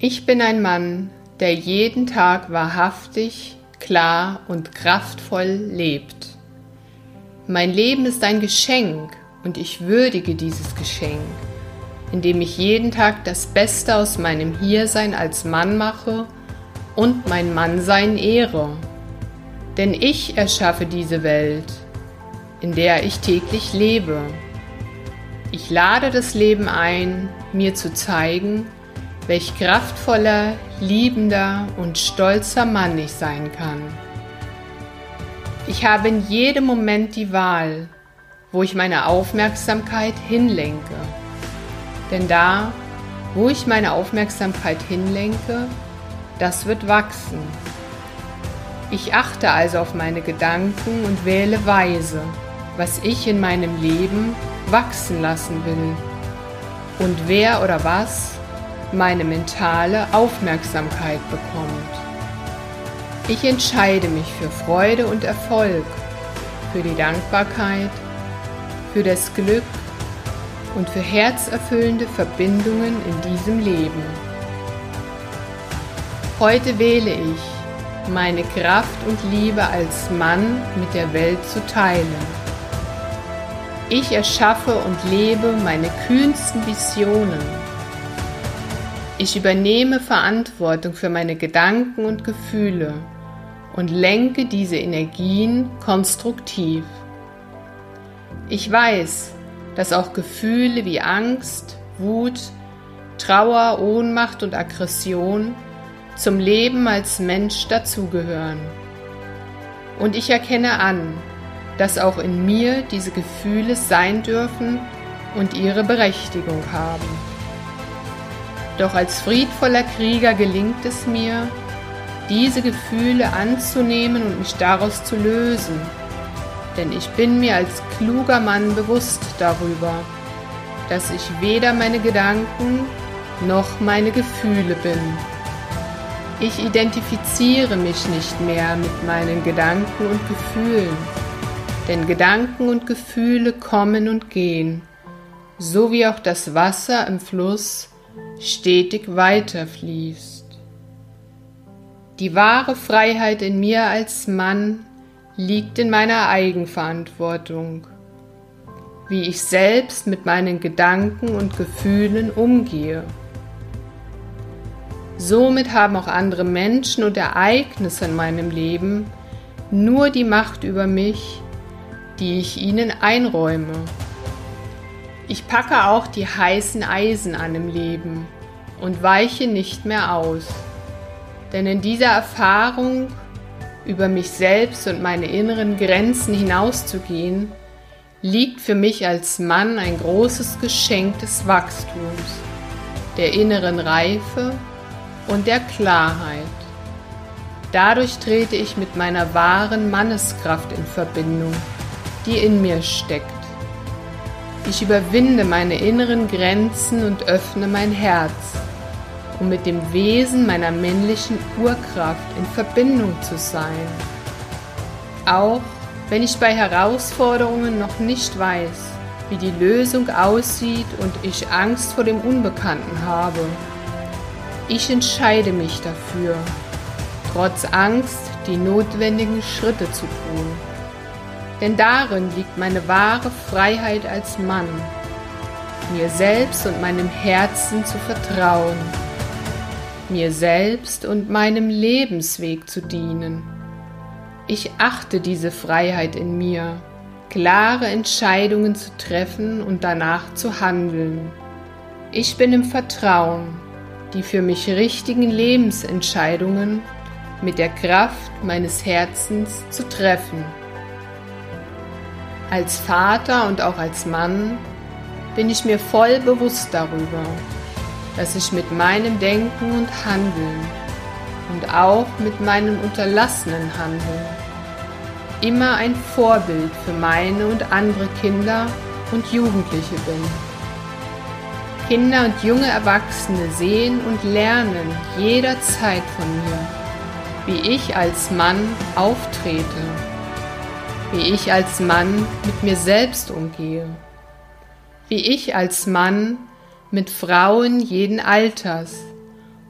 Ich bin ein Mann, der jeden Tag wahrhaftig, klar und kraftvoll lebt. Mein Leben ist ein Geschenk und ich würdige dieses Geschenk, indem ich jeden Tag das Beste aus meinem Hiersein als Mann mache und mein Mannsein ehre. Denn ich erschaffe diese Welt, in der ich täglich lebe. Ich lade das Leben ein, mir zu zeigen, welch kraftvoller, liebender und stolzer Mann ich sein kann. Ich habe in jedem Moment die Wahl, wo ich meine Aufmerksamkeit hinlenke. Denn da, wo ich meine Aufmerksamkeit hinlenke, das wird wachsen. Ich achte also auf meine Gedanken und wähle weise, was ich in meinem Leben wachsen lassen will und wer oder was meine mentale Aufmerksamkeit bekommt. Ich entscheide mich für Freude und Erfolg, für die Dankbarkeit, für das Glück und für herzerfüllende Verbindungen in diesem Leben. Heute wähle ich, meine Kraft und Liebe als Mann mit der Welt zu teilen. Ich erschaffe und lebe meine kühnsten Visionen. Ich übernehme Verantwortung für meine Gedanken und Gefühle und lenke diese Energien konstruktiv. Ich weiß, dass auch Gefühle wie Angst, Wut, Trauer, Ohnmacht und Aggression zum Leben als Mensch dazugehören. Und ich erkenne an, dass auch in mir diese Gefühle sein dürfen und ihre Berechtigung haben. Doch als friedvoller Krieger gelingt es mir, diese Gefühle anzunehmen und mich daraus zu lösen. Denn ich bin mir als kluger Mann bewusst darüber, dass ich weder meine Gedanken noch meine Gefühle bin. Ich identifiziere mich nicht mehr mit meinen Gedanken und Gefühlen, denn Gedanken und Gefühle kommen und gehen, so wie auch das Wasser im Fluss stetig weiterfließt. Die wahre Freiheit in mir als Mann liegt in meiner Eigenverantwortung, wie ich selbst mit meinen Gedanken und Gefühlen umgehe. Somit haben auch andere Menschen und Ereignisse in meinem Leben nur die Macht über mich, die ich ihnen einräume. Ich packe auch die heißen Eisen an im Leben und weiche nicht mehr aus. Denn in dieser Erfahrung, über mich selbst und meine inneren Grenzen hinauszugehen, liegt für mich als Mann ein großes Geschenk des Wachstums, der inneren Reife und der Klarheit. Dadurch trete ich mit meiner wahren Manneskraft in Verbindung, die in mir steckt. Ich überwinde meine inneren Grenzen und öffne mein Herz um mit dem Wesen meiner männlichen Urkraft in Verbindung zu sein. Auch wenn ich bei Herausforderungen noch nicht weiß, wie die Lösung aussieht und ich Angst vor dem Unbekannten habe. Ich entscheide mich dafür, trotz Angst die notwendigen Schritte zu tun. Denn darin liegt meine wahre Freiheit als Mann, mir selbst und meinem Herzen zu vertrauen mir selbst und meinem Lebensweg zu dienen. Ich achte diese Freiheit in mir, klare Entscheidungen zu treffen und danach zu handeln. Ich bin im Vertrauen, die für mich richtigen Lebensentscheidungen mit der Kraft meines Herzens zu treffen. Als Vater und auch als Mann bin ich mir voll bewusst darüber, dass ich mit meinem Denken und Handeln und auch mit meinem unterlassenen Handeln immer ein Vorbild für meine und andere Kinder und Jugendliche bin. Kinder und junge Erwachsene sehen und lernen jederzeit von mir, wie ich als Mann auftrete, wie ich als Mann mit mir selbst umgehe, wie ich als Mann mit Frauen jeden Alters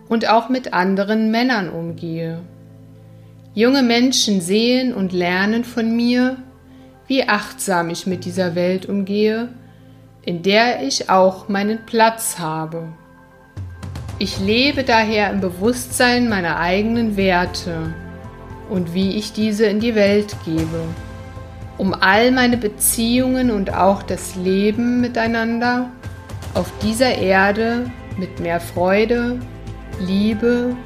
und auch mit anderen Männern umgehe. Junge Menschen sehen und lernen von mir, wie achtsam ich mit dieser Welt umgehe, in der ich auch meinen Platz habe. Ich lebe daher im Bewusstsein meiner eigenen Werte und wie ich diese in die Welt gebe, um all meine Beziehungen und auch das Leben miteinander auf dieser Erde mit mehr Freude, Liebe,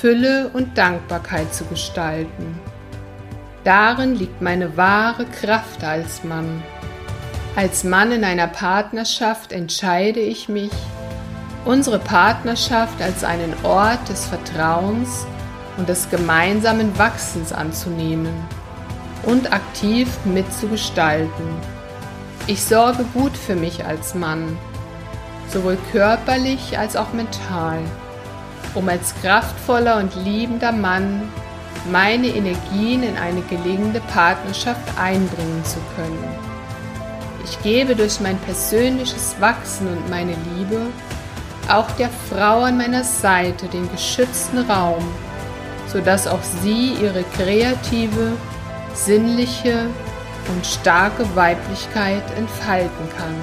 Fülle und Dankbarkeit zu gestalten. Darin liegt meine wahre Kraft als Mann. Als Mann in einer Partnerschaft entscheide ich mich, unsere Partnerschaft als einen Ort des Vertrauens und des gemeinsamen Wachsens anzunehmen und aktiv mitzugestalten. Ich sorge gut für mich als Mann, sowohl körperlich als auch mental, um als kraftvoller und liebender Mann meine Energien in eine gelingende Partnerschaft einbringen zu können. Ich gebe durch mein persönliches Wachsen und meine Liebe auch der Frau an meiner Seite den geschützten Raum, sodass auch sie ihre kreative, sinnliche und starke Weiblichkeit entfalten kann.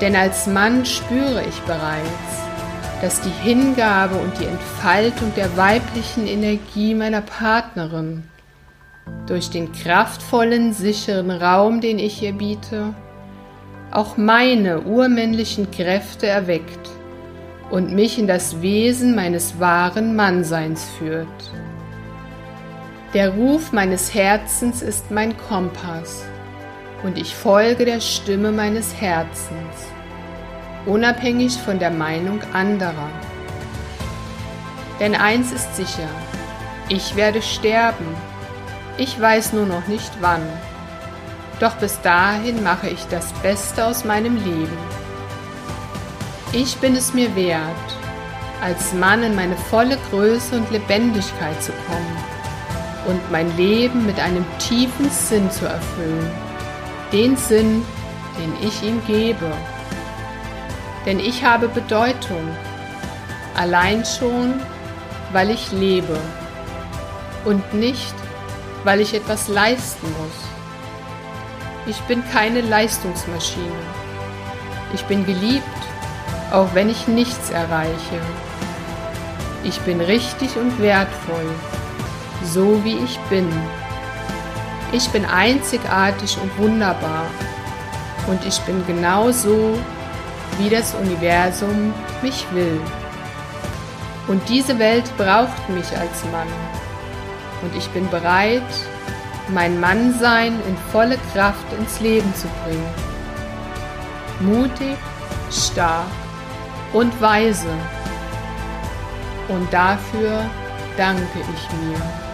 Denn als Mann spüre ich bereits, dass die Hingabe und die Entfaltung der weiblichen Energie meiner Partnerin durch den kraftvollen, sicheren Raum, den ich ihr biete, auch meine urmännlichen Kräfte erweckt und mich in das Wesen meines wahren Mannseins führt. Der Ruf meines Herzens ist mein Kompass und ich folge der Stimme meines Herzens, unabhängig von der Meinung anderer. Denn eins ist sicher, ich werde sterben, ich weiß nur noch nicht wann, doch bis dahin mache ich das Beste aus meinem Leben. Ich bin es mir wert, als Mann in meine volle Größe und Lebendigkeit zu kommen und mein Leben mit einem tiefen Sinn zu erfüllen. Den Sinn, den ich ihm gebe. Denn ich habe Bedeutung, allein schon, weil ich lebe und nicht, weil ich etwas leisten muss. Ich bin keine Leistungsmaschine. Ich bin geliebt auch wenn ich nichts erreiche. Ich bin richtig und wertvoll, so wie ich bin. Ich bin einzigartig und wunderbar und ich bin genau so, wie das Universum mich will. Und diese Welt braucht mich als Mann und ich bin bereit, mein Mannsein in volle Kraft ins Leben zu bringen. Mutig, stark und weise. Und dafür danke ich mir.